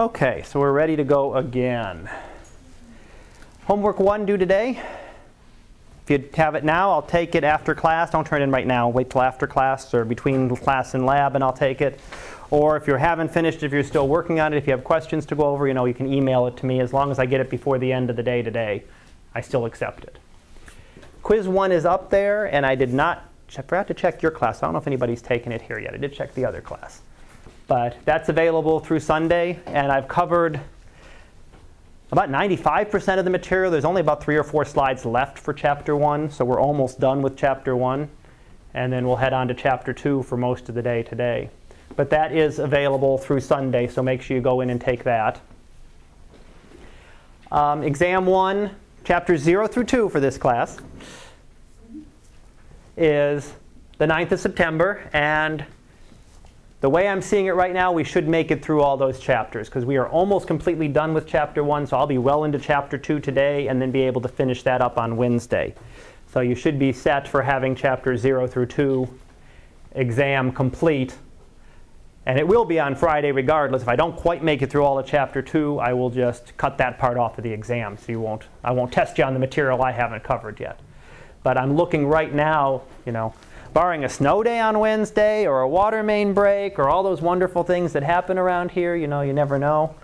Okay, so we're ready to go again. Homework one due today. If you have it now, I'll take it after class. Don't turn it in right now. Wait till after class or between class and lab, and I'll take it. Or if you haven't finished, if you're still working on it, if you have questions to go over, you know, you can email it to me. As long as I get it before the end of the day today, I still accept it. Quiz one is up there, and I did not. I forgot to check your class. I don't know if anybody's taken it here yet. I did check the other class. But that's available through Sunday, and I've covered about 95% of the material. There's only about three or four slides left for chapter one, so we're almost done with chapter one. And then we'll head on to chapter two for most of the day today. But that is available through Sunday, so make sure you go in and take that. Um, exam one, chapters zero through two for this class, is the 9th of September, and the way I'm seeing it right now, we should make it through all those chapters because we are almost completely done with chapter one. So I'll be well into chapter two today and then be able to finish that up on Wednesday. So you should be set for having chapter zero through two exam complete. And it will be on Friday regardless. If I don't quite make it through all of chapter two, I will just cut that part off of the exam. So you won't, I won't test you on the material I haven't covered yet. But I'm looking right now, you know, barring a snow day on Wednesday or a water main break or all those wonderful things that happen around here, you know, you never know.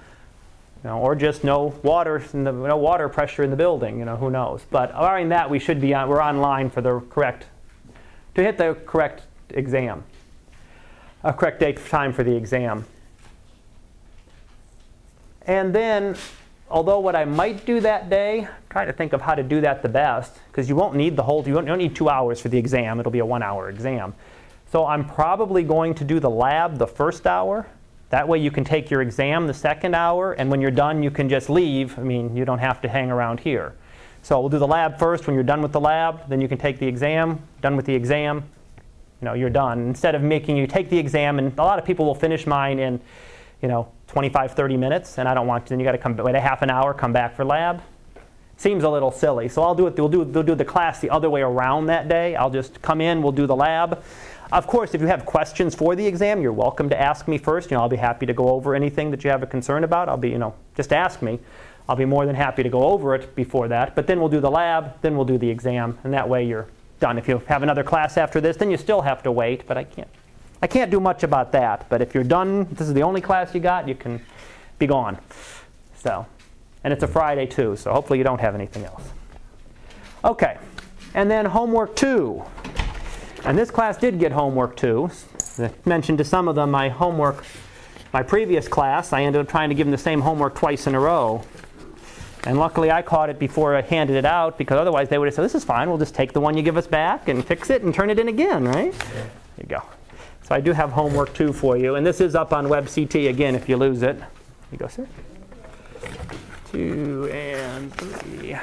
You know, or just no water, the, no water pressure in the building, you know, who knows. But barring that, we should be on, we're online for the correct, to hit the correct exam, a correct date time for the exam. And then although what I might do that day, try to think of how to do that the best, because you won't need the whole, you don't, you don't need two hours for the exam. It'll be a one hour exam. So I'm probably going to do the lab the first hour. That way you can take your exam the second hour, and when you're done, you can just leave. I mean, you don't have to hang around here. So we'll do the lab first. When you're done with the lab, then you can take the exam. Done with the exam, you know, you're done. Instead of making you take the exam, and a lot of people will finish mine in, you know, 25, 30 minutes, and I don't want to, then you got to come wait a half an hour, come back for lab. Seems a little silly. So I'll do it, we'll do, we'll do the class the other way around that day. I'll just come in, we'll do the lab. Of course, if you have questions for the exam, you're welcome to ask me first. You know, I'll be happy to go over anything that you have a concern about. I'll be, you know, just ask me. I'll be more than happy to go over it before that. But then we'll do the lab, then we'll do the exam, and that way you're done. If you have another class after this, then you still have to wait, but I can't I can't do much about that, but if you're done, this is the only class you got, you can be gone. So, and it's a Friday too, so hopefully you don't have anything else. Okay, and then homework two. And this class did get homework too. I mentioned to some of them my homework, my previous class, I ended up trying to give them the same homework twice in a row. And luckily I caught it before I handed it out because otherwise they would have said, this is fine, we'll just take the one you give us back and fix it and turn it in again, right? There you go. So I do have homework two for you, and this is up on WebCT again if you lose it. You go, sir. Two and three.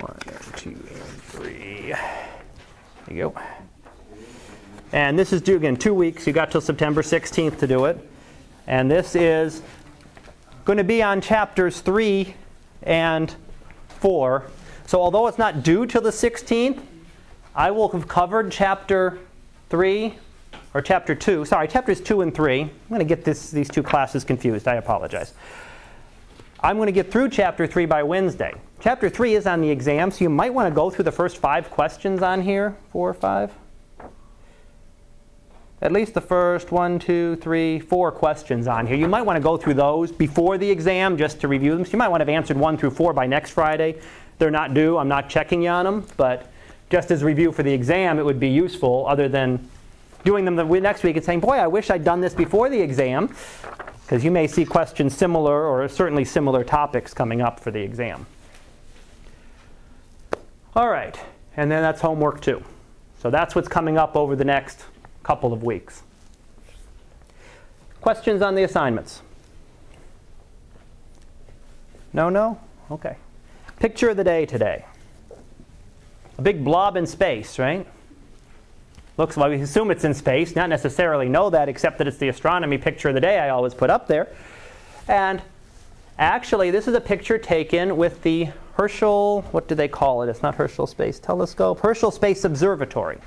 One, two, and three. There you go. And this is due again two weeks. You got till September 16th to do it. And this is going to be on chapters three and four. So although it's not due till the 16th, I will have covered chapter 3, or chapter 2, sorry, chapters 2 and 3. I'm going to get this, these two classes confused. I apologize. I'm going to get through chapter 3 by Wednesday. Chapter 3 is on the exam, so you might want to go through the first five questions on here. Four or five? At least the first one, two, three, four questions on here. You might want to go through those before the exam just to review them. So you might want to have answered one through four by next Friday. They're not due. I'm not checking you on them, but just as review for the exam, it would be useful other than doing them the next week and saying, boy, I wish I'd done this before the exam, because you may see questions similar or certainly similar topics coming up for the exam. All right, and then that's homework two. So that's what's coming up over the next couple of weeks. Questions on the assignments? No, no? Okay. Picture of the day today big blob in space, right? Looks like we assume it's in space, not necessarily know that, except that it's the astronomy picture of the day I always put up there. And actually, this is a picture taken with the Herschel, what do they call it? It's not Herschel Space Telescope, Herschel Space Observatory.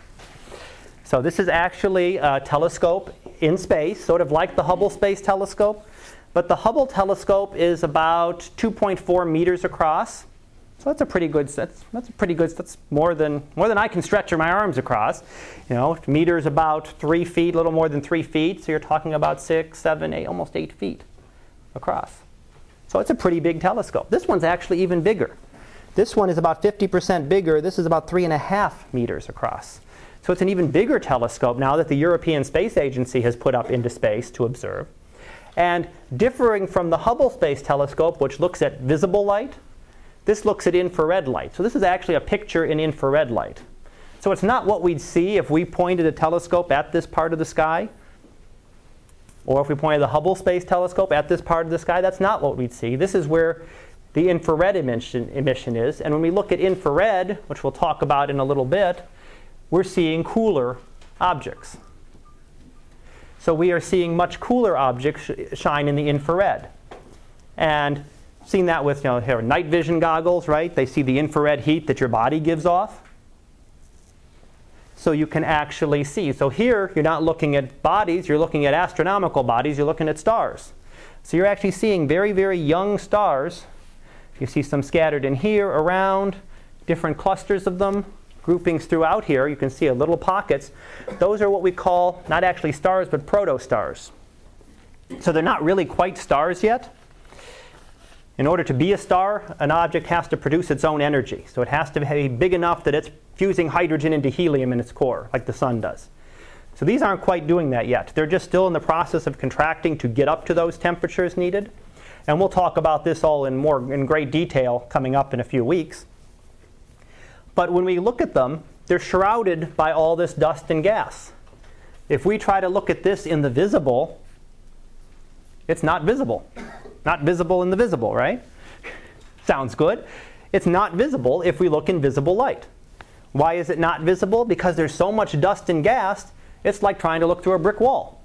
So this is actually a telescope in space, sort of like the Hubble Space Telescope. But the Hubble telescope is about 2.4 meters across. So that's a pretty good. That's, that's a pretty good. That's more than more than I can stretch my arms across. You know, meters about three feet, a little more than three feet. So you're talking about six, seven, eight, almost eight feet across. So it's a pretty big telescope. This one's actually even bigger. This one is about 50% bigger. This is about three and a half meters across. So it's an even bigger telescope now that the European Space Agency has put up into space to observe. And differing from the Hubble Space Telescope, which looks at visible light, this looks at infrared light. So this is actually a picture in infrared light. So it's not what we'd see if we pointed a telescope at this part of the sky, or if we pointed the Hubble Space Telescope at this part of the sky. That's not what we'd see. This is where the infrared emission, emission is. And when we look at infrared, which we'll talk about in a little bit, we're seeing cooler objects. So we are seeing much cooler objects sh- shine in the infrared. And seen that with you know, night vision goggles, right? They see the infrared heat that your body gives off. So you can actually see. So here, you're not looking at bodies, you're looking at astronomical bodies, you're looking at stars. So you're actually seeing very, very young stars. You see some scattered in here, around, different clusters of them groupings throughout here. You can see little pockets. Those are what we call not actually stars, but protostars. So they're not really quite stars yet. In order to be a star, an object has to produce its own energy. So it has to be big enough that it's fusing hydrogen into helium in its core, like the sun does. So these aren't quite doing that yet. They're just still in the process of contracting to get up to those temperatures needed. And we'll talk about this all in more in great detail coming up in a few weeks. But when we look at them, they're shrouded by all this dust and gas. If we try to look at this in the visible, it's not visible. Not visible in the visible, right? Sounds good. It's not visible if we look in visible light. Why is it not visible? Because there's so much dust and gas, it's like trying to look through a brick wall.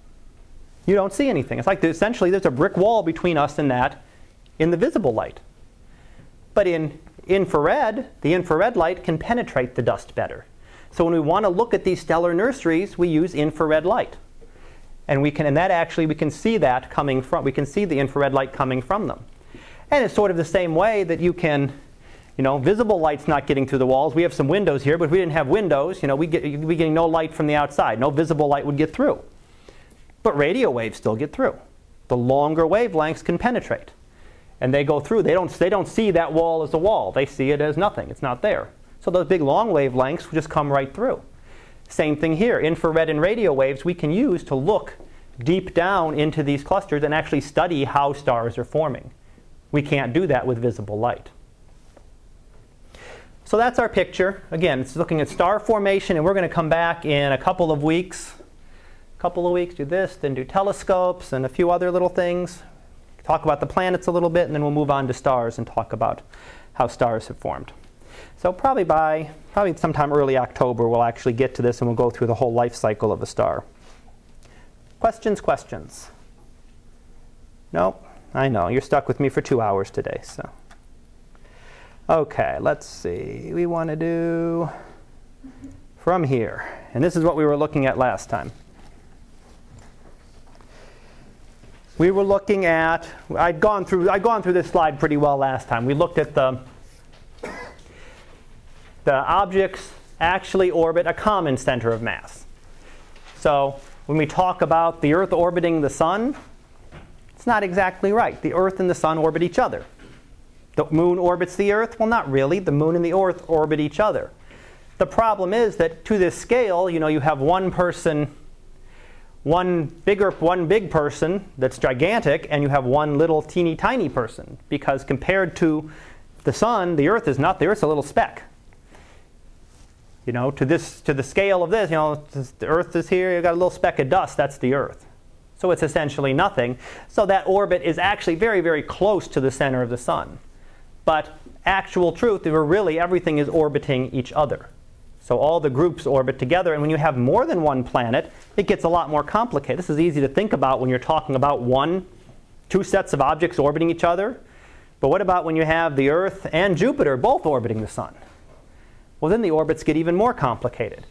You don't see anything. It's like essentially there's a brick wall between us and that in the visible light. But in infrared, the infrared light can penetrate the dust better. So when we want to look at these stellar nurseries, we use infrared light. And we can and that actually we can see that coming from we can see the infrared light coming from them. And it's sort of the same way that you can you know, visible light's not getting through the walls. We have some windows here, but if we didn't have windows, you know, we get we getting no light from the outside. No visible light would get through. But radio waves still get through. The longer wavelengths can penetrate and they go through. They don't, they don't see that wall as a wall. They see it as nothing. It's not there. So those big long wavelengths just come right through. Same thing here. Infrared and radio waves we can use to look deep down into these clusters and actually study how stars are forming. We can't do that with visible light. So that's our picture. Again, it's looking at star formation, and we're going to come back in a couple of weeks. A couple of weeks, do this, then do telescopes and a few other little things talk about the planets a little bit, and then we'll move on to stars and talk about how stars have formed. So probably by probably sometime early October, we'll actually get to this and we'll go through the whole life cycle of a star. Questions, questions? Nope. I know. You're stuck with me for two hours today, so. Okay, let's see. We want to do from here. And this is what we were looking at last time. we were looking at, I'd gone through, I'd gone through this slide pretty well last time. We looked at the, the objects actually orbit a common center of mass. So when we talk about the Earth orbiting the Sun, it's not exactly right. The Earth and the Sun orbit each other. The Moon orbits the Earth? Well, not really. The Moon and the Earth orbit each other. The problem is that to this scale, you know, you have one person one bigger one big person that's gigantic and you have one little teeny tiny person because compared to the sun the earth is not the earth's a little speck you know to this to the scale of this you know the earth is here you've got a little speck of dust that's the earth so it's essentially nothing so that orbit is actually very very close to the center of the sun but actual truth really everything is orbiting each other so all the groups orbit together, and when you have more than one planet, it gets a lot more complicated. This is easy to think about when you're talking about one, two sets of objects orbiting each other. But what about when you have the Earth and Jupiter both orbiting the Sun? Well, then the orbits get even more complicated.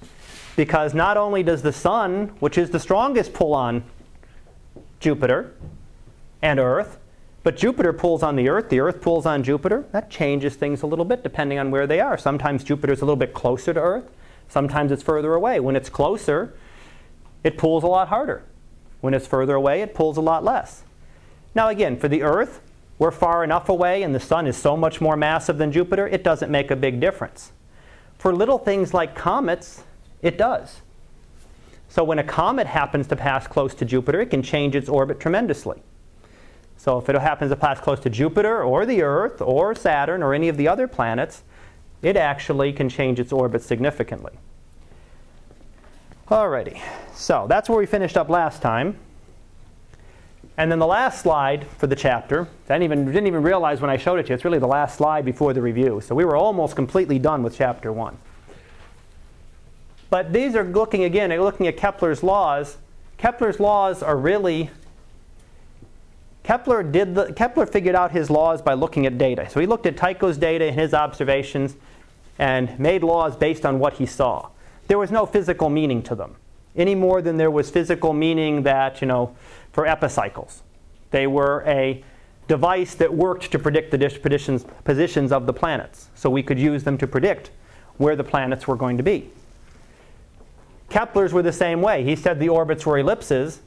because not only does the sun, which is the strongest, pull on Jupiter and Earth, but Jupiter pulls on the Earth, the Earth pulls on Jupiter. That changes things a little bit depending on where they are. Sometimes Jupiter's a little bit closer to Earth, sometimes it's further away. When it's closer, it pulls a lot harder. When it's further away, it pulls a lot less. Now, again, for the Earth, we're far enough away and the Sun is so much more massive than Jupiter, it doesn't make a big difference. For little things like comets, it does. So when a comet happens to pass close to Jupiter, it can change its orbit tremendously. So if it happens to pass close to Jupiter or the Earth or Saturn or any of the other planets, it actually can change its orbit significantly. Alrighty, so that's where we finished up last time. And then the last slide for the chapter, I didn't even, didn't even realize when I showed it to you, it's really the last slide before the review. So we were almost completely done with chapter 1. But these are looking again, looking at Kepler's laws. Kepler's laws are really Kepler did the, Kepler figured out his laws by looking at data. So he looked at Tycho's data and his observations and made laws based on what he saw. There was no physical meaning to them, any more than there was physical meaning that, you know, for epicycles. They were a device that worked to predict the positions, positions of the planets. So we could use them to predict where the planets were going to be. Kepler's were the same way. He said the orbits were ellipses,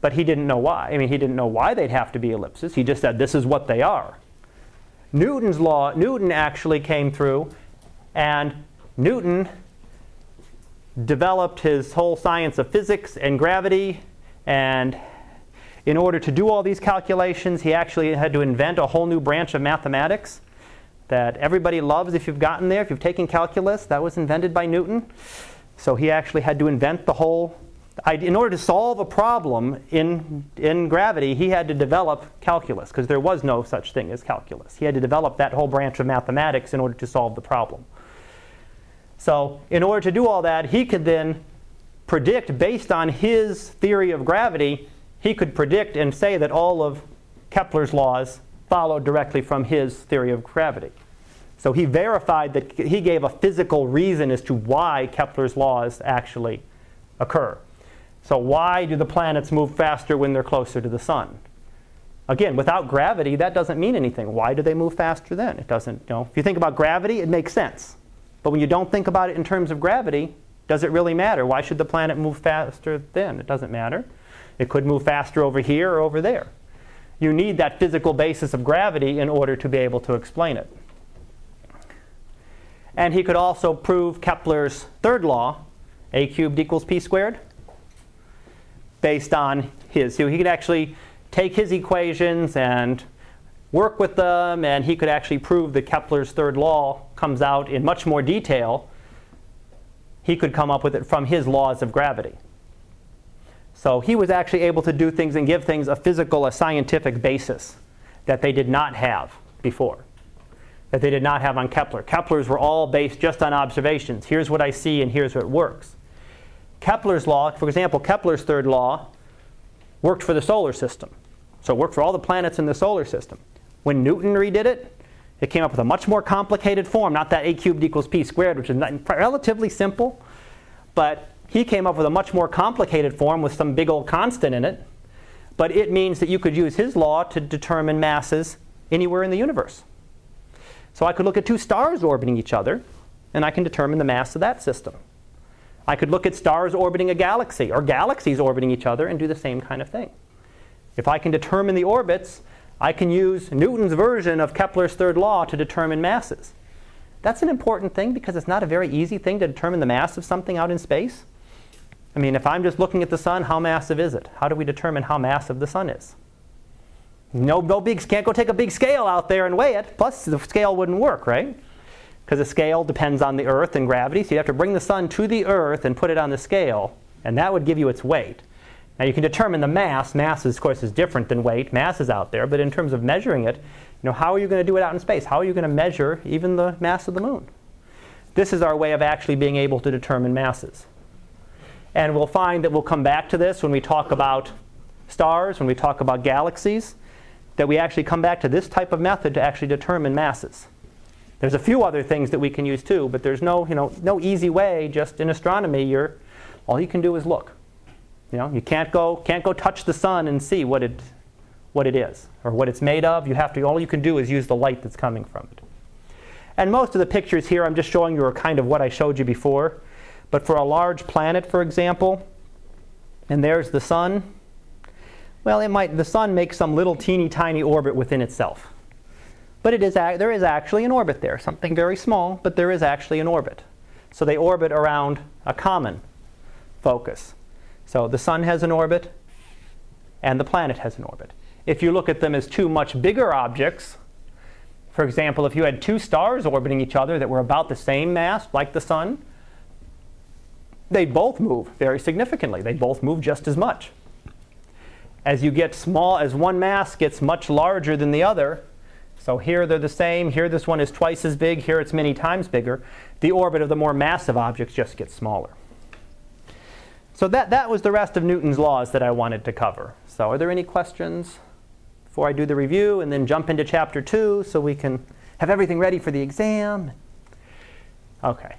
but he didn't know why. I mean, he didn't know why they'd have to be ellipses. He just said this is what they are. Newton's law, Newton actually came through, and Newton developed his whole science of physics and gravity. And in order to do all these calculations, he actually had to invent a whole new branch of mathematics that everybody loves if you've gotten there, if you've taken calculus. That was invented by Newton. So he actually had to invent the whole. In order to solve a problem in, in gravity, he had to develop calculus because there was no such thing as calculus. He had to develop that whole branch of mathematics in order to solve the problem. So, in order to do all that, he could then predict, based on his theory of gravity, he could predict and say that all of Kepler's laws followed directly from his theory of gravity. So he verified that he gave a physical reason as to why Kepler's laws actually occur. So, why do the planets move faster when they're closer to the sun? Again, without gravity, that doesn't mean anything. Why do they move faster then? It doesn't, you know, if you think about gravity, it makes sense. But when you don't think about it in terms of gravity, does it really matter? Why should the planet move faster then? It doesn't matter. It could move faster over here or over there. You need that physical basis of gravity in order to be able to explain it. And he could also prove Kepler's third law, a cubed equals p squared, based on his. So he could actually take his equations and work with them, and he could actually prove that Kepler's third law comes out in much more detail. He could come up with it from his laws of gravity. So he was actually able to do things and give things a physical, a scientific basis that they did not have before that they did not have on Kepler. Kepler's were all based just on observations. Here's what I see and here's what works. Kepler's law, for example, Kepler's third law worked for the solar system. So it worked for all the planets in the solar system. When Newton redid it, it came up with a much more complicated form, not that a cubed equals p squared, which is relatively simple, but he came up with a much more complicated form with some big old constant in it. But it means that you could use his law to determine masses anywhere in the universe. So I could look at two stars orbiting each other, and I can determine the mass of that system. I could look at stars orbiting a galaxy, or galaxies orbiting each other, and do the same kind of thing. If I can determine the orbits, I can use Newton's version of Kepler's third law to determine masses. That's an important thing because it's not a very easy thing to determine the mass of something out in space. I mean, if I'm just looking at the sun, how massive is it? How do we determine how massive the sun is? No, no big, can't go take a big scale out there and weigh it. Plus, the scale wouldn't work, right? Because the scale depends on the Earth and gravity. So you have to bring the sun to the Earth and put it on the scale, and that would give you its weight. Now you can determine the mass. Mass, is, of course, is different than weight. Mass is out there, but in terms of measuring it, you know, how are you going to do it out in space? How are you going to measure even the mass of the moon? This is our way of actually being able to determine masses. And we'll find that we'll come back to this when we talk about stars, when we talk about galaxies that we actually come back to this type of method to actually determine masses. There's a few other things that we can use too, but there's no, you know, no easy way. Just in astronomy, you're, all you can do is look. You know, you can't go, can't go touch the sun and see what it, what it is or what it's made of. You have to, all you can do is use the light that's coming from it. And most of the pictures here, I'm just showing you are kind of what I showed you before. But for a large planet, for example, and there's the sun, well, it might, the sun makes some little teeny tiny orbit within itself. But it is, there is actually an orbit there, something very small, but there is actually an orbit. So they orbit around a common focus. So the sun has an orbit, and the planet has an orbit. If you look at them as two much bigger objects, for example, if you had two stars orbiting each other that were about the same mass, like the sun, they'd both move very significantly. They'd both move just as much. As you get small, as one mass gets much larger than the other, so here they're the same, here this one is twice as big, here it's many times bigger, the orbit of the more massive objects just gets smaller. So that, that was the rest of Newton's laws that I wanted to cover. So are there any questions before I do the review and then jump into chapter two so we can have everything ready for the exam? Okay.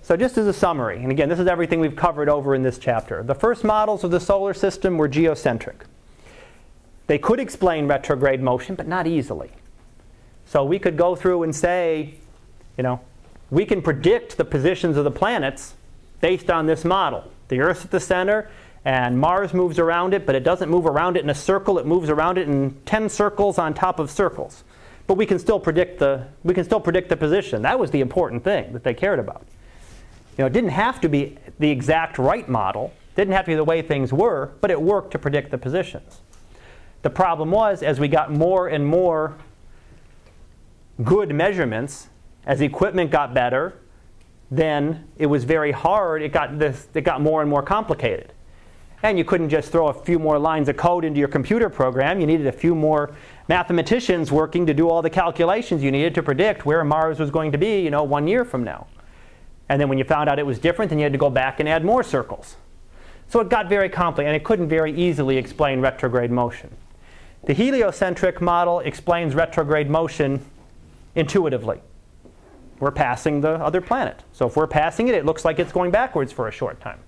So just as a summary, and again, this is everything we've covered over in this chapter. The first models of the solar system were geocentric. They could explain retrograde motion, but not easily. So we could go through and say, you know, we can predict the positions of the planets based on this model. The Earth's at the center, and Mars moves around it, but it doesn't move around it in a circle. It moves around it in 10 circles on top of circles. But we can still predict the, we can still predict the position. That was the important thing that they cared about. You know, it didn't have to be the exact right model, didn't have to be the way things were, but it worked to predict the positions. The problem was, as we got more and more good measurements, as equipment got better, then it was very hard. It got, this, it got more and more complicated. And you couldn't just throw a few more lines of code into your computer program. You needed a few more mathematicians working to do all the calculations you needed to predict where Mars was going to be, you know, one year from now. And then when you found out it was different, then you had to go back and add more circles. So it got very complicated, and it couldn't very easily explain retrograde motion. The heliocentric model explains retrograde motion intuitively. We're passing the other planet. So if we're passing it, it looks like it's going backwards for a short time.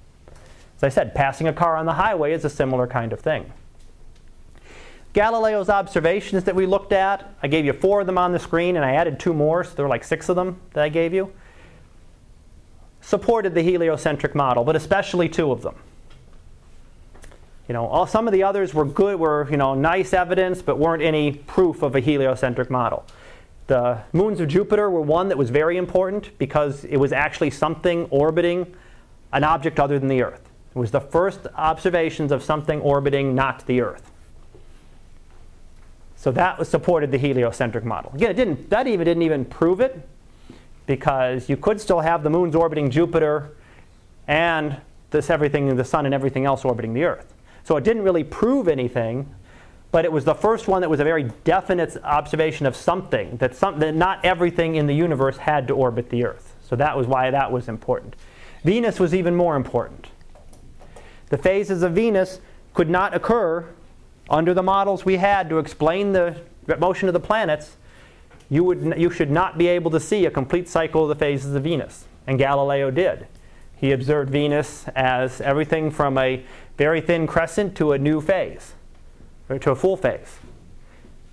As I said, passing a car on the highway is a similar kind of thing. Galileo's observations that we looked at, I gave you four of them on the screen, and I added two more, so there were like six of them that I gave you supported the heliocentric model, but especially two of them. You know, all, some of the others were good, were you know nice evidence, but weren't any proof of a heliocentric model. The moons of Jupiter were one that was very important because it was actually something orbiting an object other than the Earth. It was the first observations of something orbiting not the Earth. So that was supported the heliocentric model. Again, it didn't, that even didn't even prove it, because you could still have the moons orbiting Jupiter and this everything, the sun and everything else orbiting the Earth. So it didn't really prove anything, but it was the first one that was a very definite observation of something, that, some, that not everything in the universe had to orbit the Earth. So that was why that was important. Venus was even more important. The phases of Venus could not occur under the models we had to explain the motion of the planets you, would, you should not be able to see a complete cycle of the phases of Venus. And Galileo did. He observed Venus as everything from a very thin crescent to a new phase, to a full phase.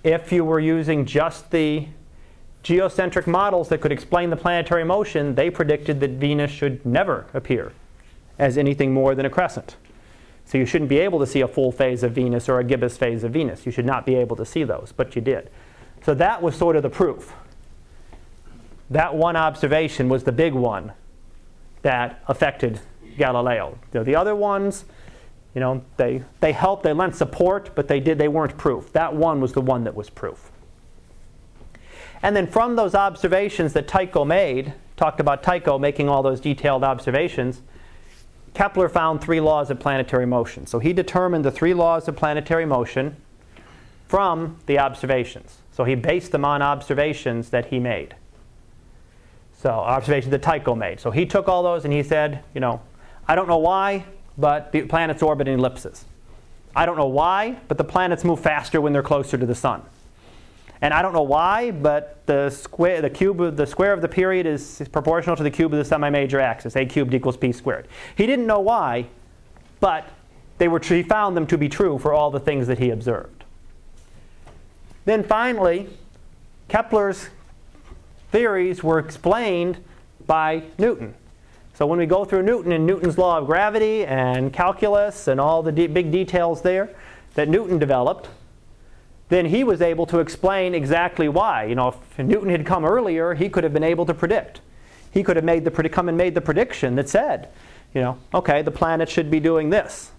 If you were using just the geocentric models that could explain the planetary motion, they predicted that Venus should never appear as anything more than a crescent. So you shouldn't be able to see a full phase of Venus or a gibbous phase of Venus. You should not be able to see those, but you did. So that was sort of the proof. That one observation was the big one that affected Galileo. The other ones, you know, they, they helped, they lent support, but they, did, they weren't proof. That one was the one that was proof. And then from those observations that Tycho made, talked about Tycho making all those detailed observations, Kepler found three laws of planetary motion. So he determined the three laws of planetary motion from the observations. So he based them on observations that he made. So observations that Tycho made. So he took all those and he said, you know, I don't know why, but the planets orbit in ellipses. I don't know why, but the planets move faster when they're closer to the sun. And I don't know why, but the square, the cube, of, the square of the period is proportional to the cube of the semi-major axis. A cubed equals p squared. He didn't know why, but they were, he found them to be true for all the things that he observed. Then finally, Kepler's theories were explained by Newton. So when we go through Newton and Newton's law of gravity and calculus and all the de- big details there that Newton developed, then he was able to explain exactly why. You know, if Newton had come earlier, he could have been able to predict. He could have made the come and made the prediction that said, you know, okay, the planet should be doing this.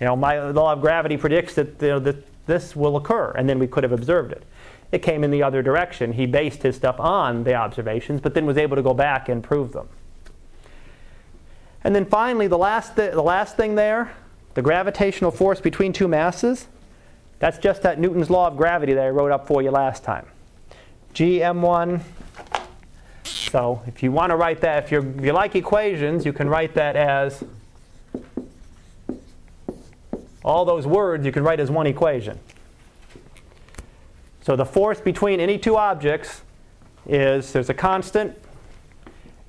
You know, my law of gravity predicts that, you know, that this will occur, and then we could have observed it. It came in the other direction. He based his stuff on the observations, but then was able to go back and prove them. And then finally, the last, th- the last thing there, the gravitational force between two masses, that's just that Newton's law of gravity that I wrote up for you last time. GM1. So if you want to write that, if, you if you like equations, you can write that as all those words you can write as one equation. So the force between any two objects is there's a constant,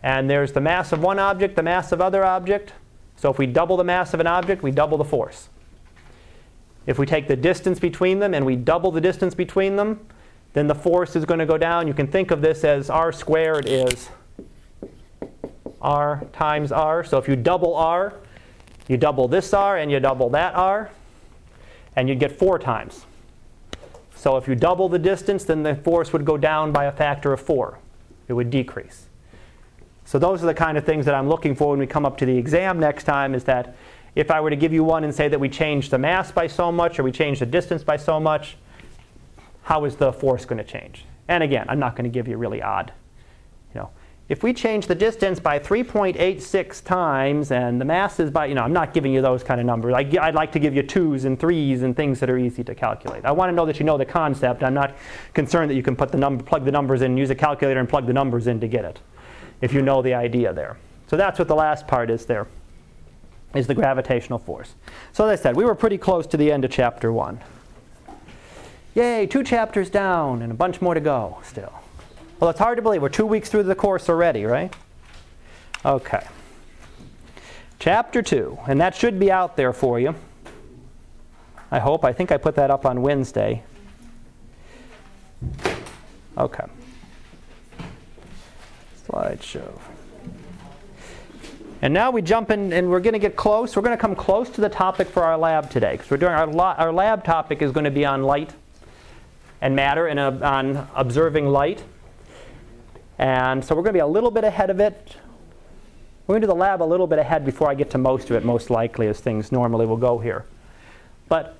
and there's the mass of one object, the mass of other object. So if we double the mass of an object, we double the force. If we take the distance between them and we double the distance between them, then the force is going to go down. You can think of this as r squared is r times r. So if you double r, you double this r and you double that r, and you'd get 4 times. So if you double the distance, then the force would go down by a factor of 4. It would decrease. So those are the kind of things that I'm looking for when we come up to the exam next time is that if I were to give you one and say that we changed the mass by so much or we changed the distance by so much, how is the force going to change? And again, I'm not going to give you really odd You know, if we change the distance by 3.86 times and the mass is by, you know, I'm not giving you those kind of numbers. I, would like to give you twos and threes and things that are easy to calculate. I want to know that you know the concept. I'm not concerned that you can put the number, plug the numbers in, use a calculator and plug the numbers in to get it, if you know the idea there. So that's what the last part is there, is the gravitational force. So as I said, we were pretty close to the end of chapter one. Yay, two chapters down and a bunch more to go still. Well, it's hard to believe. We're two weeks through the course already, right? Okay. Chapter 2, and that should be out there for you. I hope. I think I put that up on Wednesday. Okay. Slideshow. And now we jump in, and we're going to get close. We're going to come close to the topic for our lab today, because we're doing our, lab our lab topic is going to be on light and matter and uh, on observing light. And so we're going to be a little bit ahead of it. We're going to do the lab a little bit ahead before I get to most of it, most likely, as things normally will go here. But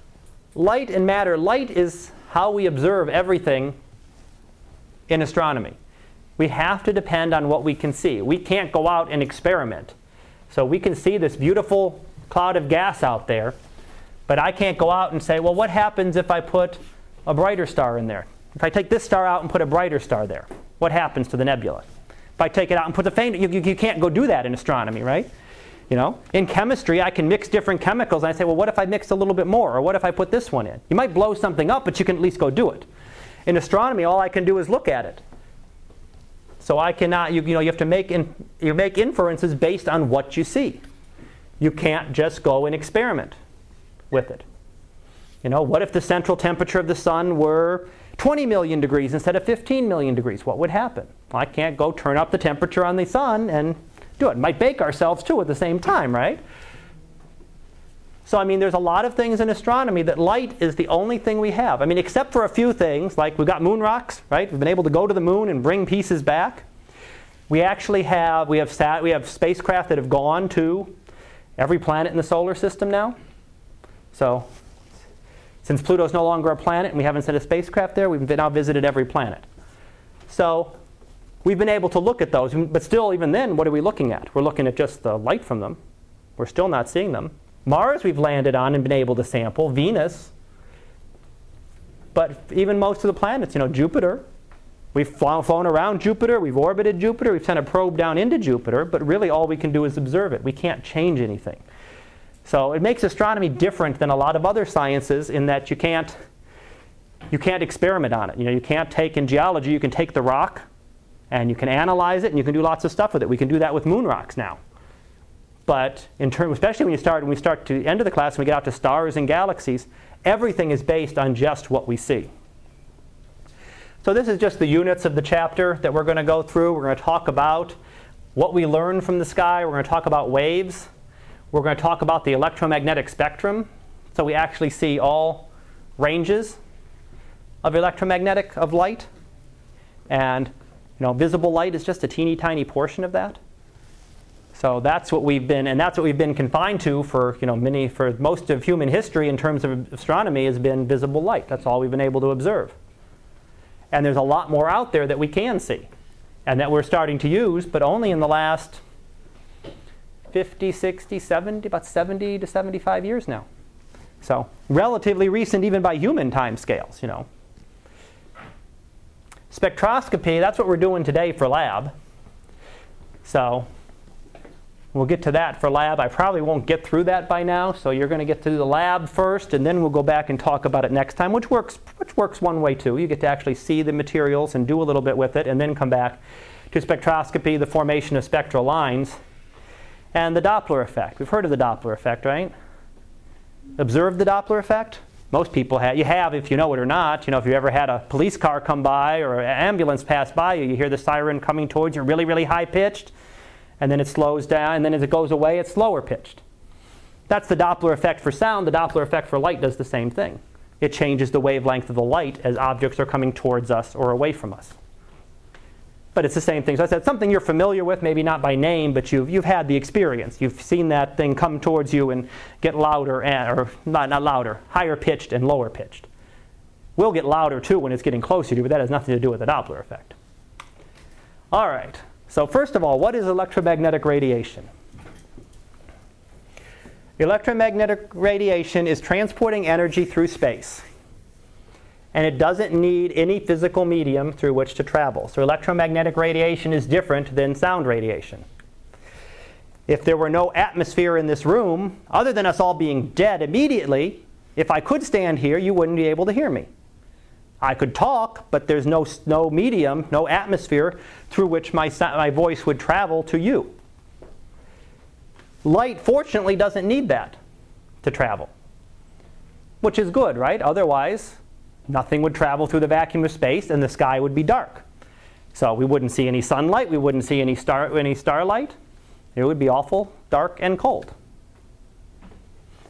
light and matter, light is how we observe everything in astronomy. We have to depend on what we can see. We can't go out and experiment. So we can see this beautiful cloud of gas out there, but I can't go out and say, well, what happens if I put a brighter star in there? If I take this star out and put a brighter star there? what happens to the nebula. If I take it out and put the faint, you, you, you can't go do that in astronomy, right? You know, in chemistry, I can mix different chemicals. And I say, well, what if I mix a little bit more? Or what if I put this one in? You might blow something up, but you can at least go do it. In astronomy, all I can do is look at it. So I cannot, you, you know, you have to make, in, you make inferences based on what you see. You can't just go and experiment with it. You know, what if the central temperature of the sun were 20 million degrees instead of 15 million degrees, what would happen? Well, I can't go turn up the temperature on the sun and do it. Might bake ourselves too at the same time, right? So, I mean, there's a lot of things in astronomy that light is the only thing we have. I mean, except for a few things, like we've got moon rocks, right? We've been able to go to the moon and bring pieces back. We actually have, we have, sat, we have spacecraft that have gone to every planet in the solar system now. So, since Pluto's no longer a planet and we haven't sent a spacecraft there, we've now visited every planet. So we've been able to look at those, but still, even then, what are we looking at? We're looking at just the light from them. We're still not seeing them. Mars, we've landed on and been able to sample. Venus, but even most of the planets, you know, Jupiter, we've flown around Jupiter, we've orbited Jupiter, we've sent a probe down into Jupiter, but really all we can do is observe it. We can't change anything. So it makes astronomy different than a lot of other sciences in that you can't, you can't experiment on it. You know, you can't take in geology, you can take the rock and you can analyze it and you can do lots of stuff with it. We can do that with moon rocks now. But in especially when you start when we start to the end of the class and we get out to stars and galaxies, everything is based on just what we see. So this is just the units of the chapter that we're going to go through. We're going to talk about what we learn from the sky. We're going to talk about waves. We're going to talk about the electromagnetic spectrum. So we actually see all ranges of electromagnetic of light. And you know, visible light is just a teeny tiny portion of that. So that's what we've been, and that's what we've been confined to for you know many for most of human history in terms of astronomy has been visible light. That's all we've been able to observe. And there's a lot more out there that we can see and that we're starting to use, but only in the last 50, 60, 70, about 70 to 75 years now. So relatively recent even by human time scales, you know. Spectroscopy, that's what we're doing today for lab. So We'll get to that for lab. I probably won't get through that by now, so you're going to get to the lab first, and then we'll go back and talk about it next time, which works, which works one way too. You get to actually see the materials and do a little bit with it, and then come back to spectroscopy, the formation of spectral lines, and the Doppler effect. We've heard of the Doppler effect, right? Observed the Doppler effect? Most people have. You have if you know it or not. You know, if you ever had a police car come by or an ambulance pass by you, you hear the siren coming towards you, really, really high pitched and then it slows down, and then as it goes away, it's slower pitched. That's the Doppler effect for sound. The Doppler effect for light does the same thing. It changes the wavelength of the light as objects are coming towards us or away from us. But it's the same thing. So I said something you're familiar with, maybe not by name, but you've, you've had the experience. You've seen that thing come towards you and get louder, and, or not, not louder, higher pitched and lower pitched. We'll get louder too when it's getting closer to you, but that has nothing to do with the Doppler effect. All right. So first of all, what is electromagnetic radiation? Electromagnetic radiation is transporting energy through space. And it doesn't need any physical medium through which to travel. So electromagnetic radiation is different than sound radiation. If there were no atmosphere in this room, other than us all being dead immediately, if I could stand here, you wouldn't be able to hear me. I could talk, but there's no, no medium, no atmosphere through which my, my voice would travel to you. Light, fortunately, doesn't need that to travel, which is good, right? Otherwise, nothing would travel through the vacuum of space and the sky would be dark. So we wouldn't see any sunlight, we wouldn't see any, star, any starlight. It would be awful dark and cold.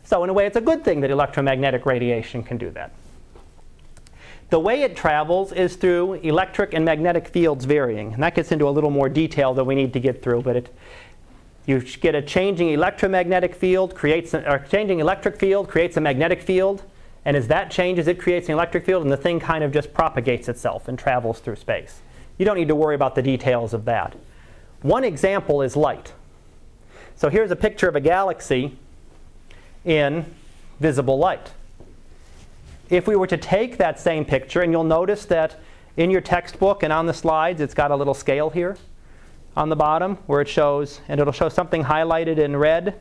So, in a way, it's a good thing that electromagnetic radiation can do that. The way it travels is through electric and magnetic fields varying. And that gets into a little more detail than we need to get through, but it, you get a changing electromagnetic field, creates a, changing electric field creates a magnetic field, and as that changes, it creates an electric field, and the thing kind of just propagates itself and travels through space. You don't need to worry about the details of that. One example is light. So here's a picture of a galaxy in visible light if we were to take that same picture, and you'll notice that in your textbook and on the slides, it's got a little scale here on the bottom where it shows, and it'll show something highlighted in red.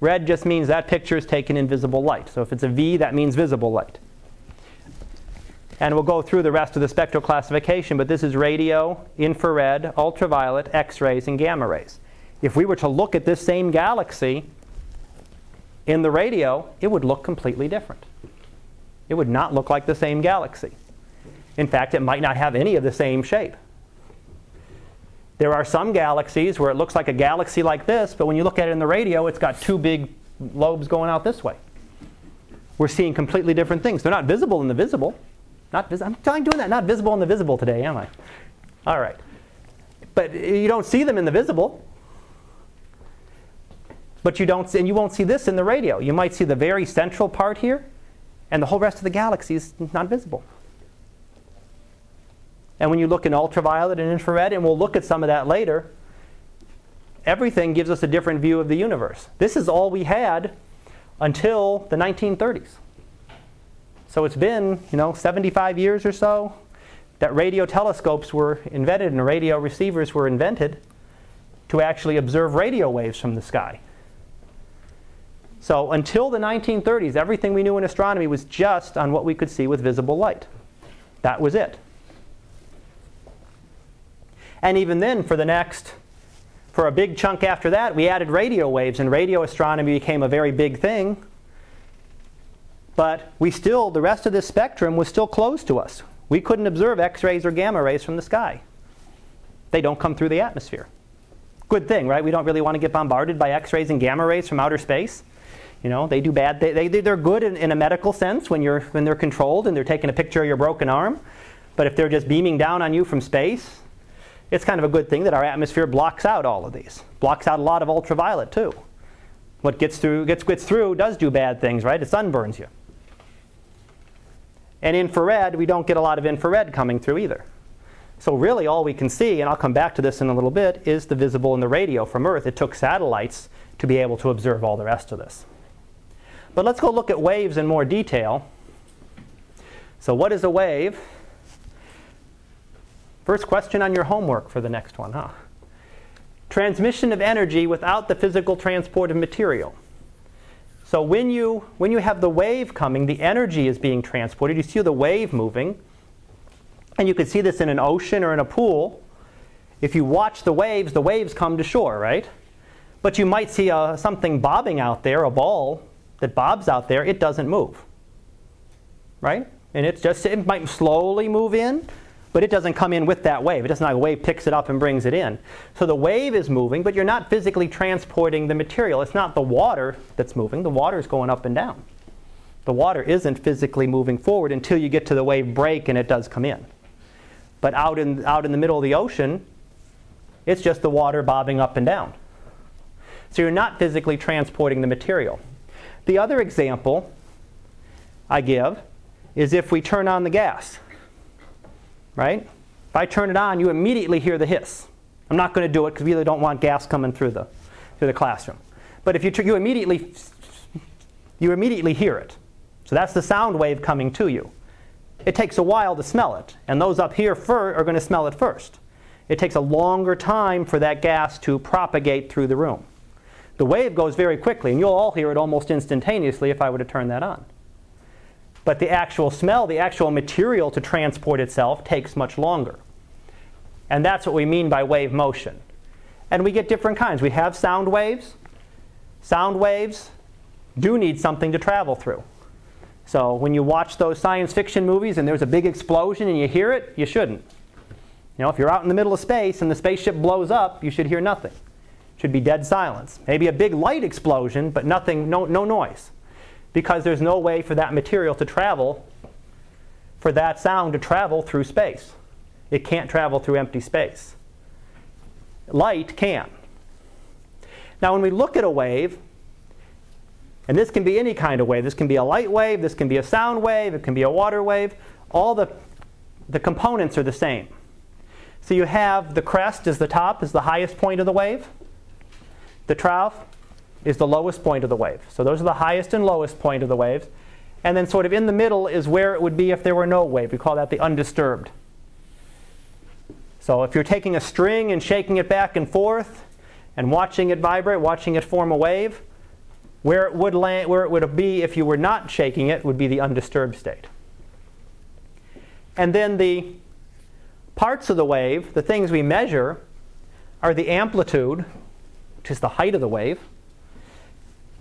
Red just means that picture is taken in visible light. So if it's a V, that means visible light. And we'll go through the rest of the spectral classification, but this is radio, infrared, ultraviolet, X rays, and gamma rays. If we were to look at this same galaxy in the radio, it would look completely different it would not look like the same galaxy. In fact, it might not have any of the same shape. There are some galaxies where it looks like a galaxy like this, but when you look at it in the radio, it's got two big lobes going out this way. We're seeing completely different things. They're not visible in the visible. Not vis- I'm doing that. Not visible in the visible today, am I? All right. But you don't see them in the visible. But you don't, and you won't see this in the radio. You might see the very central part here, and the whole rest of the galaxy is not visible. And when you look in ultraviolet and infrared, and we'll look at some of that later, everything gives us a different view of the universe. This is all we had until the 1930s. So it's been, you know, 75 years or so that radio telescopes were invented and radio receivers were invented to actually observe radio waves from the sky. So until the 1930s, everything we knew in astronomy was just on what we could see with visible light. That was it. And even then, for the next, for a big chunk after that, we added radio waves, and radio astronomy became a very big thing. But we still, the rest of this spectrum was still closed to us. We couldn't observe X rays or gamma rays from the sky. They don't come through the atmosphere. Good thing, right? We don't really want to get bombarded by X rays and gamma rays from outer space. You know, they do bad. They, they, they're good in, in a medical sense when, you're, when they're controlled and they're taking a picture of your broken arm. But if they're just beaming down on you from space, it's kind of a good thing that our atmosphere blocks out all of these. Blocks out a lot of ultraviolet too. What gets through gets, gets through does do bad things, right? It sunburns you. And infrared, we don't get a lot of infrared coming through either. So really all we can see, and I'll come back to this in a little bit, is the visible and the radio from Earth. It took satellites to be able to observe all the rest of this. But let's go look at waves in more detail. So what is a wave? First question on your homework for the next one, huh? Transmission of energy without the physical transport of material. So when you, when you have the wave coming, the energy is being transported. You see the wave moving. And you could see this in an ocean or in a pool. If you watch the waves, the waves come to shore, right? But you might see a, uh, something bobbing out there, a ball that bobs out there. It doesn't move, right? And it's just, it might slowly move in, but it doesn't come in with that wave. It doesn't like wave picks it up and brings it in. So the wave is moving, but you're not physically transporting the material. It's not the water that's moving. The water is going up and down. The water isn't physically moving forward until you get to the wave break and it does come in. But out in, out in the middle of the ocean, it's just the water bobbing up and down. So you're not physically transporting the material. The other example I give is if we turn on the gas right? If I turn it on, you immediately hear the hiss. I'm not going to do it because we really don't want gas coming through the, through the classroom. But if you, you, immediately, you immediately hear it. So that's the sound wave coming to you. It takes a while to smell it, and those up here fir- are going to smell it first. It takes a longer time for that gas to propagate through the room. The wave goes very quickly, and you'll all hear it almost instantaneously if I were to turn that on. But the actual smell, the actual material to transport itself, takes much longer. And that's what we mean by wave motion. And we get different kinds. We have sound waves. Sound waves do need something to travel through. So when you watch those science fiction movies and there's a big explosion and you hear it, you shouldn't. You know, if you're out in the middle of space and the spaceship blows up, you should hear nothing. Should be dead silence. Maybe a big light explosion, but nothing, no, no noise because there's no way for that material to travel, for that sound to travel through space. It can't travel through empty space. Light can. Now, when we look at a wave, and this can be any kind of wave, this can be a light wave, this can be a sound wave, it can be a water wave, all the, the components are the same. So you have the crest is the top, is the highest point of the wave. The trough is the lowest point of the wave. So those are the highest and lowest point of the waves. And then sort of in the middle is where it would be if there were no wave. We call that the undisturbed. So if you're taking a string and shaking it back and forth and watching it vibrate, watching it form a wave, where it would land, where it would be if you were not shaking it would be the undisturbed state. And then the parts of the wave, the things we measure, are the amplitude, which is the height of the wave,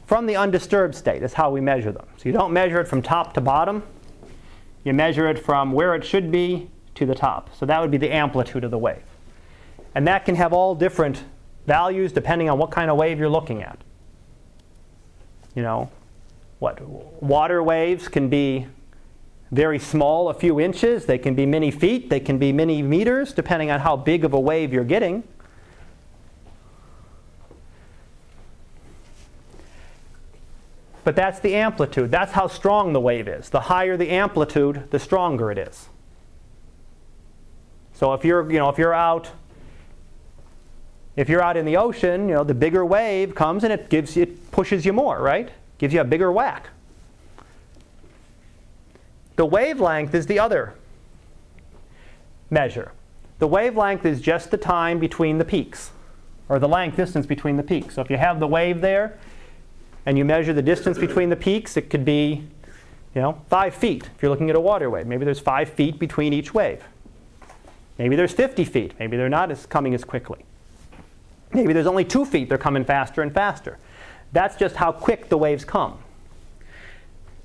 from the undisturbed state is how we measure them. So you don't measure it from top to bottom. You measure it from where it should be to the top. So that would be the amplitude of the wave. And that can have all different values depending on what kind of wave you're looking at. You know, what water waves can be very small, a few inches. They can be many feet. They can be many meters, depending on how big of a wave you're getting. But that's the amplitude. That's how strong the wave is. The higher the amplitude, the stronger it is. So if you're, you know, if you're out if you're out in the ocean, you know, the bigger wave comes and it gives it pushes you more, right? Gives you a bigger whack. The wavelength is the other measure. The wavelength is just the time between the peaks, or the length distance between the peaks. So if you have the wave there, and you measure the distance between the peaks, it could be, You know, five feet if you're looking at a water wave. Maybe there's five feet between each wave. Maybe there's 50 feet. Maybe they're not as coming as quickly. Maybe there's only two feet, they're coming faster and faster. That's just how quick the waves come.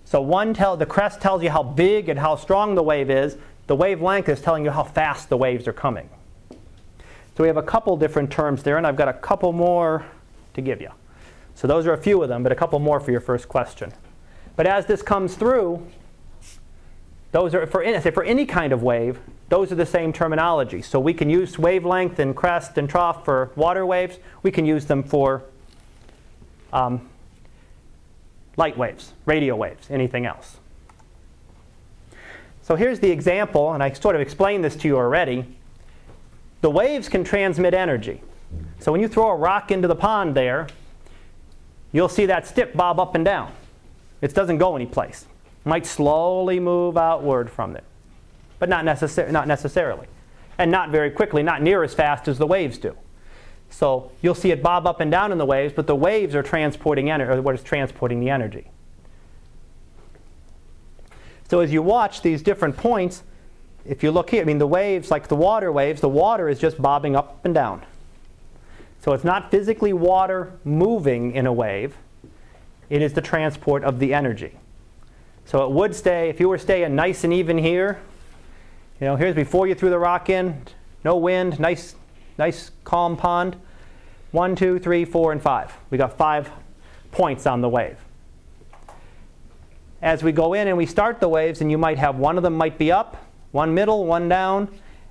So one tell, the crest tells you how big and how strong the wave is. The wavelength is telling you how fast the waves are coming. So we have a couple different terms there, and I've got a couple more to give you. So those are a few of them, but a couple more for your first question. But as this comes through, those are for, say for any kind of wave, those are the same terminology. So we can use wavelength and crest and trough for water waves. We can use them for um, light waves, radio waves, anything else. So here's the example, and I sort of explained this to you already. The waves can transmit energy. So when you throw a rock into the pond there, you'll see that stick bob up and down. It doesn't go anyplace. Might slowly move outward from there, but not, necessar- not necessarily. And not very quickly, not near as fast as the waves do. So you'll see it bob up and down in the waves, but the waves are transporting energy, or what is transporting the energy. So as you watch these different points, if you look here, I mean the waves, like the water waves, the water is just bobbing up and down. So it's not physically water moving in a wave, it is the transport of the energy. So it would stay, if you were staying nice and even here, you know, here's before you threw the rock in, no wind, nice Nice calm pond. One, two, three, four, and five. We got five points on the wave. As we go in and we start the waves, and you might have one of them might be up, one middle, one down,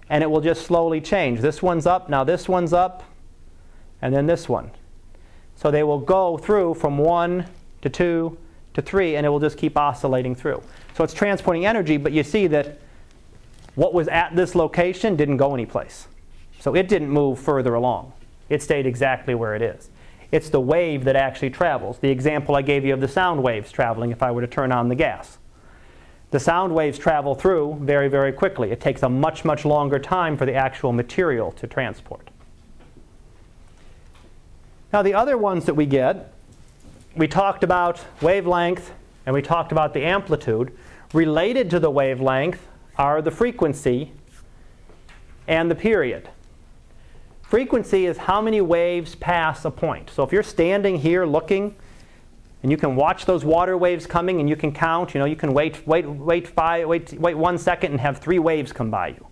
and it will just slowly change. This one's up, now this one's up, and then this one. So they will go through from one to two to three, and it will just keep oscillating through. So it's transporting energy, but you see that what was at this location didn't go anyplace. So it didn't move further along. It stayed exactly where it is. It's the wave that actually travels. The example I gave you of the sound waves traveling if I were to turn on the gas. The sound waves travel through very, very quickly. It takes a much, much longer time for the actual material to transport. Now, the other ones that we get, we talked about wavelength and we talked about the amplitude. Related to the wavelength are the frequency and the period. Frequency is how many waves pass a point. So if you're standing here looking, and you can watch those water waves coming, and you can count. You know, you can wait, wait, wait, five, wait, wait one second, and have three waves come by you.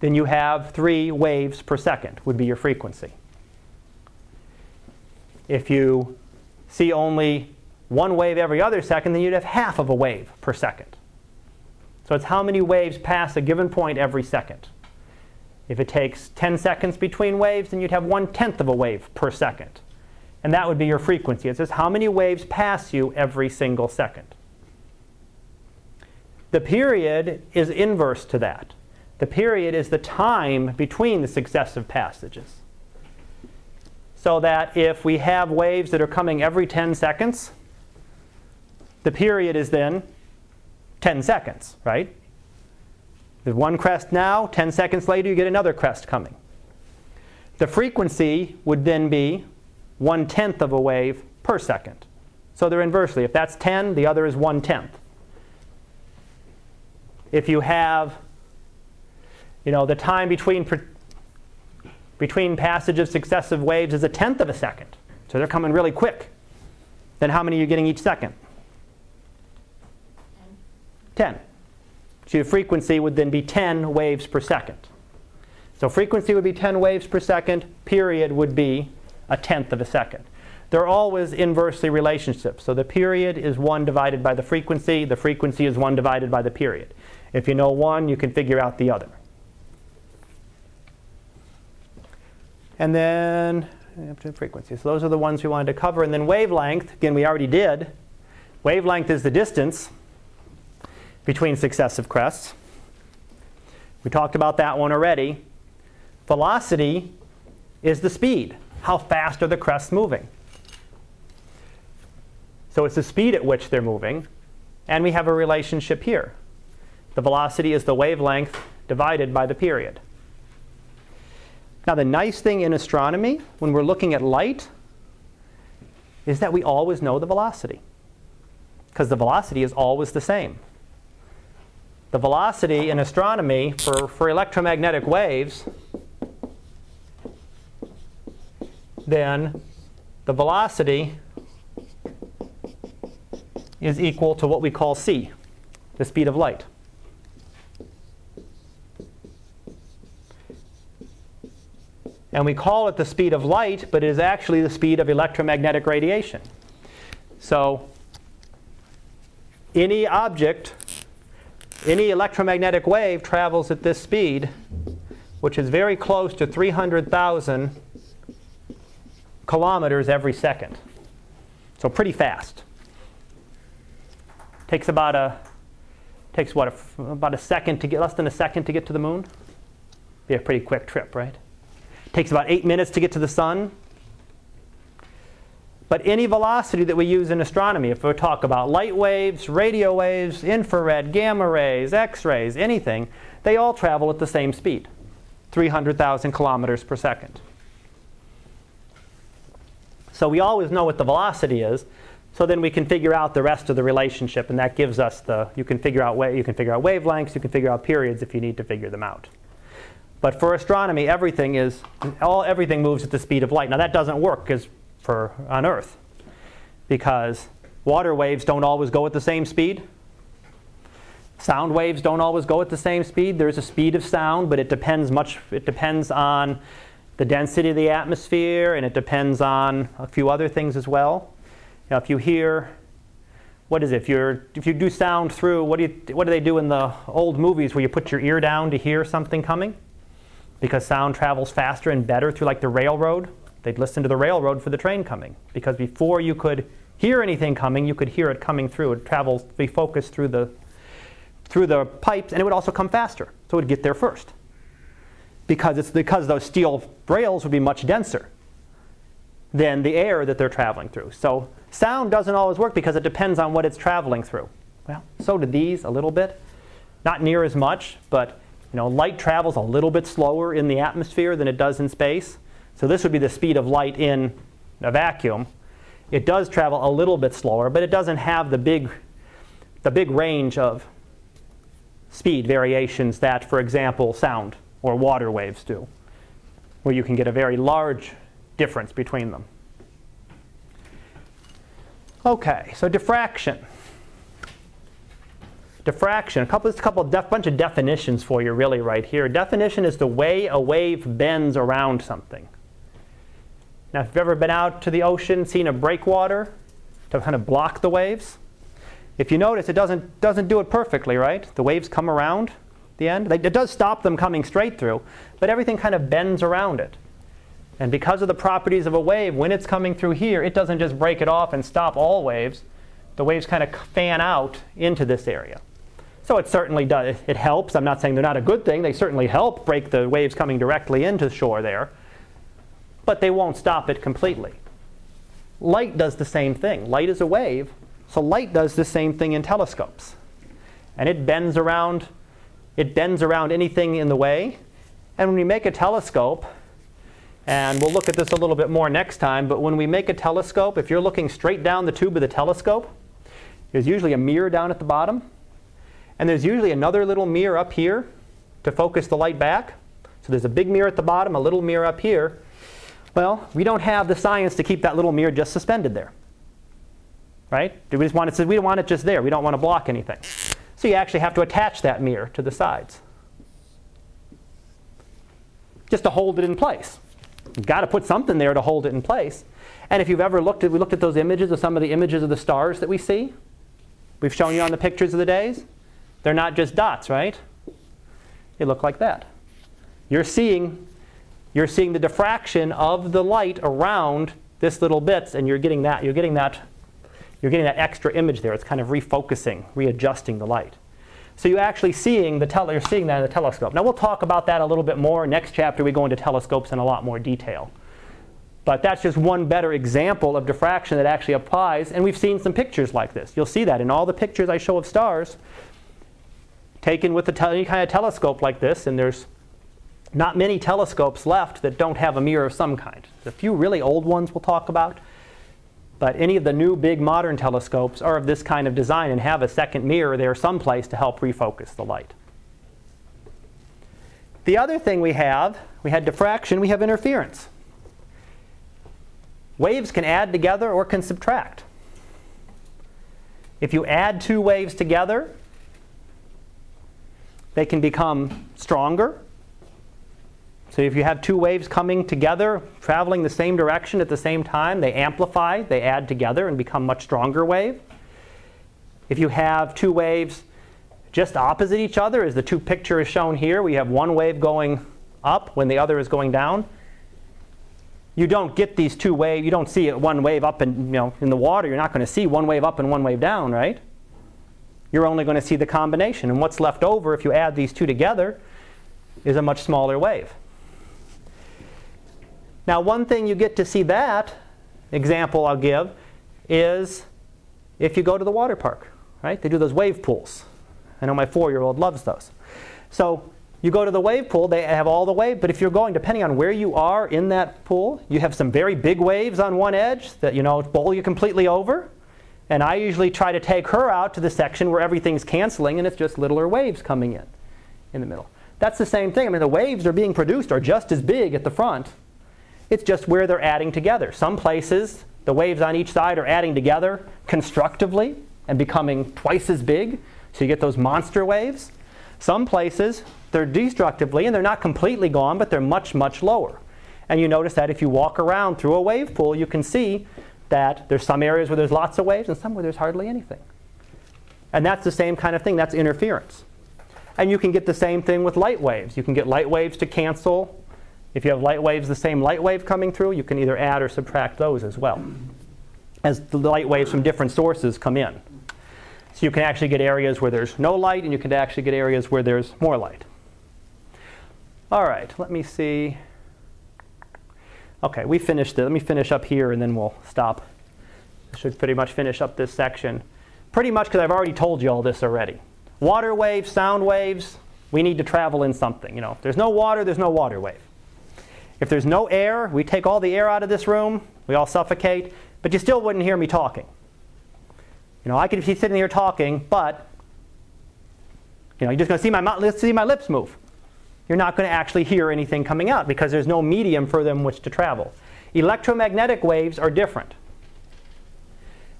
Then you have three waves per second would be your frequency. If you see only one wave every other second, then you'd have half of a wave per second. So it's how many waves pass a given point every second. If it takes 10 seconds between waves, then you'd have one tenth of a wave per second. And that would be your frequency. It says how many waves pass you every single second. The period is inverse to that. The period is the time between the successive passages. So that if we have waves that are coming every 10 seconds, the period is then 10 seconds, right? There's one crest now, 10 seconds later, you get another crest coming. The frequency would then be one tenth of a wave per second. So they're inversely. If that's 10, the other is one tenth. If you have, you know, the time between, between passage of successive waves is a tenth of a second, so they're coming really quick, then how many are you getting each second? 10. 10. So your frequency would then be 10 waves per second. So frequency would be 10 waves per second, period would be a tenth of a second. They're always inversely relationships. So the period is 1 divided by the frequency, the frequency is 1 divided by the period. If you know one, you can figure out the other. And then frequency. So those are the ones we wanted to cover. And then wavelength, again, we already did. Wavelength is the distance between successive crests. We talked about that one already. Velocity is the speed. How fast are the crests moving? So it's the speed at which they're moving. And we have a relationship here. The velocity is the wavelength divided by the period. Now, the nice thing in astronomy, when we're looking at light, is that we always know the velocity. because the velocity is always the same. The velocity in astronomy for, for electromagnetic waves, then the velocity is equal to what we call c, the speed of light. And we call it the speed of light, but it is actually the speed of electromagnetic radiation. So any object, any electromagnetic wave travels at this speed, which is very close to 300,000 kilometers every second. So pretty fast. Takes about a takes what a, about a second to get less than a second to get to the moon. Be a pretty quick trip, right? Takes about eight minutes to get to the sun. But any velocity that we use in astronomy, if we talk about light waves, radio waves, infrared, gamma rays, X rays, anything, they all travel at the same speed 300,000 kilometers per second. So we always know what the velocity is. So then we can figure out the rest of the relationship, and that gives us the you can figure out you can figure out wavelengths, you can figure out periods if you need to figure them out. But for astronomy, everything is all everything moves at the speed of light. Now that doesn't work because for on Earth, because water waves don't always go at the same speed. Sound waves don't always go at the same speed. There's a speed of sound, but it depends much. It depends on the density of the atmosphere, and it depends on a few other things as well. Now, if you hear, what is it? If you're if you do sound through, what do you what do they do in the old movies where you put your ear down to hear something coming? Because sound travels faster and better through like the railroad. They'd listen to the railroad for the train coming because before you could hear anything coming, you could hear it coming through. It travels, be focused through the through the pipes, and it would also come faster, so it would get there first. Because it's because those steel rails would be much denser than the air that they're traveling through. So sound doesn't always work because it depends on what it's traveling through. Well, so do these a little bit. Not near as much, but you know, light travels a little bit slower in the atmosphere than it does in space. So this would be the speed of light in a vacuum. It does travel a little bit slower, but it doesn't have the big, the big range of speed variations that, for example, sound or water waves do, where you can get a very large difference between them. Okay, so diffraction diffraction, a couple, a couple def, bunch of definitions for you really right here. Definition is the way a wave bends around something. Now, if you've ever been out to the ocean, seen a breakwater to kind of block the waves, if you notice, it doesn't, doesn't do it perfectly, right? The waves come around the end. It does stop them coming straight through, but everything kind of bends around it. And because of the properties of a wave, when it's coming through here, it doesn't just break it off and stop all waves. The waves kind of fan out into this area. So it certainly does. It helps. I'm not saying they're not a good thing. They certainly help break the waves coming directly into the shore there. But they won't stop it completely. Light does the same thing. Light is a wave, so light does the same thing in telescopes. And it bends around it bends around anything in the way. And when we make a telescope, and we'll look at this a little bit more next time, but when we make a telescope, if you're looking straight down the tube of the telescope, there's usually a mirror down at the bottom. And there's usually another little mirror up here to focus the light back. So there's a big mirror at the bottom, a little mirror up here. Well, we don't have the science to keep that little mirror just suspended there. Right? We just want it, we don't want it just there. We don't want to block anything. So you actually have to attach that mirror to the sides. Just to hold it in place. You've got to put something there to hold it in place. And if you've ever looked at, we looked at those images of some of the images of the stars that we see. We've shown you on the pictures of the days. They're not just dots, right? They look like that. You're seeing, you're seeing the diffraction of the light around this little bits, and you're getting that. You're getting that. You're getting that extra image there. It's kind of refocusing, readjusting the light. So you're actually seeing the tele- you're seeing that in the telescope. Now we'll talk about that a little bit more. Next chapter we go into telescopes in a lot more detail. But that's just one better example of diffraction that actually applies. And we've seen some pictures like this. You'll see that in all the pictures I show of stars taken with te- any kind of telescope like this, and there's not many telescopes left that don't have a mirror of some kind. A few really old ones we'll talk about, But any of the new big modern telescopes are of this kind of design and have a second mirror there someplace to help refocus the light. The other thing we have, we had diffraction, we have interference. Waves can add together or can subtract. If you add two waves together, they can become stronger. So if you have two waves coming together, traveling the same direction at the same time, they amplify, they add together and become much stronger wave. If you have two waves just opposite each other, as the two pictures shown here, we have one wave going up when the other is going down. You don't get these two waves, you don't see one wave up and you know in the water, you're not going to see one wave up and one wave down, right? You're only going to see the combination. And what's left over if you add these two together is a much smaller wave. Now, one thing you get to see that example I'll give is if you go to the water park, right? They do those wave pools. I know my four-year-old loves those. So you go to the wave pool, they have all the wave, but if you're going, depending on where you are in that pool, you have some very big waves on one edge that, you know, bowl you completely over. And I usually try to take her out to the section where everything's canceling and it's just littler waves coming in in the middle. That's the same thing. I mean, the waves are being produced are just as big at the front. It's just where they're adding together. Some places, the waves on each side are adding together constructively and becoming twice as big. So you get those monster waves. Some places, they're destructively and they're not completely gone, but they're much, much lower. And you notice that if you walk around through a wave pool, you can see that there's some areas where there's lots of waves and some where there's hardly anything. And that's the same kind of thing. That's interference. And you can get the same thing with light waves. You can get light waves to cancel. If you have light waves, the same light wave coming through, you can either add or subtract those as well as the light waves from different sources come in. So you can actually get areas where there's no light, and you can actually get areas where there's more light. All right, let me see. Okay, we finished it. Let me finish up here, and then we'll stop. I should pretty much finish up this section. Pretty much because I've already told you all this already. Water waves, sound waves, we need to travel in something. You know, if there's no water, there's no water wave. If there's no air, we take all the air out of this room, we all suffocate, but you still wouldn't hear me talking. You know, I could be sitting here talking, but you know, you're just going to see my, see my lips move. You're not going to actually hear anything coming out because there's no medium for them which to travel. Electromagnetic waves are different.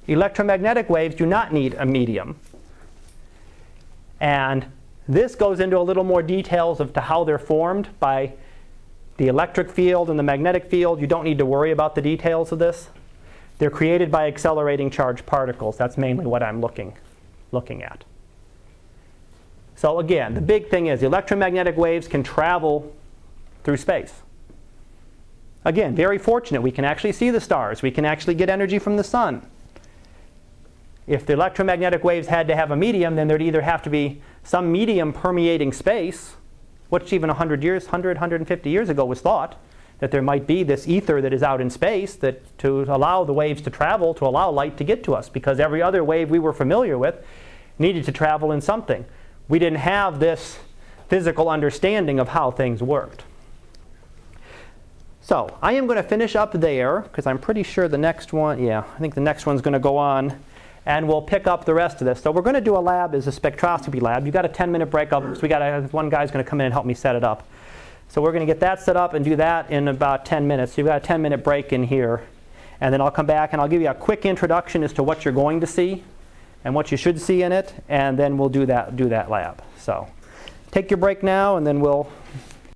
Electromagnetic waves do not need a medium. And this goes into a little more details of to how they're formed by the electric field and the magnetic field. You don't need to worry about the details of this. They're created by accelerating charged particles. That's mainly what I'm looking, looking at. So again, the big thing is electromagnetic waves can travel through space. Again, very fortunate. We can actually see the stars. We can actually get energy from the sun. If the electromagnetic waves had to have a medium, then there'd either have to be some medium permeating space, which even 100 years, 100, 150 years ago was thought, that there might be this ether that is out in space that to allow the waves to travel, to allow light to get to us, because every other wave we were familiar with needed to travel in something. We didn't have this physical understanding of how things worked. So I am going to finish up there because I'm pretty sure the next one, yeah, I think the next one's going to go on and we'll pick up the rest of this. So we're going to do a lab is a spectroscopy lab. You've got a 10 minute break up, so we got a, one guy's going to come in and help me set it up. So we're going to get that set up and do that in about 10 minutes. So you've got a 10 minute break in here. And then I'll come back and I'll give you a quick introduction as to what you're going to see and what you should see in it. And then we'll do that, do that lab. So take your break now and then we'll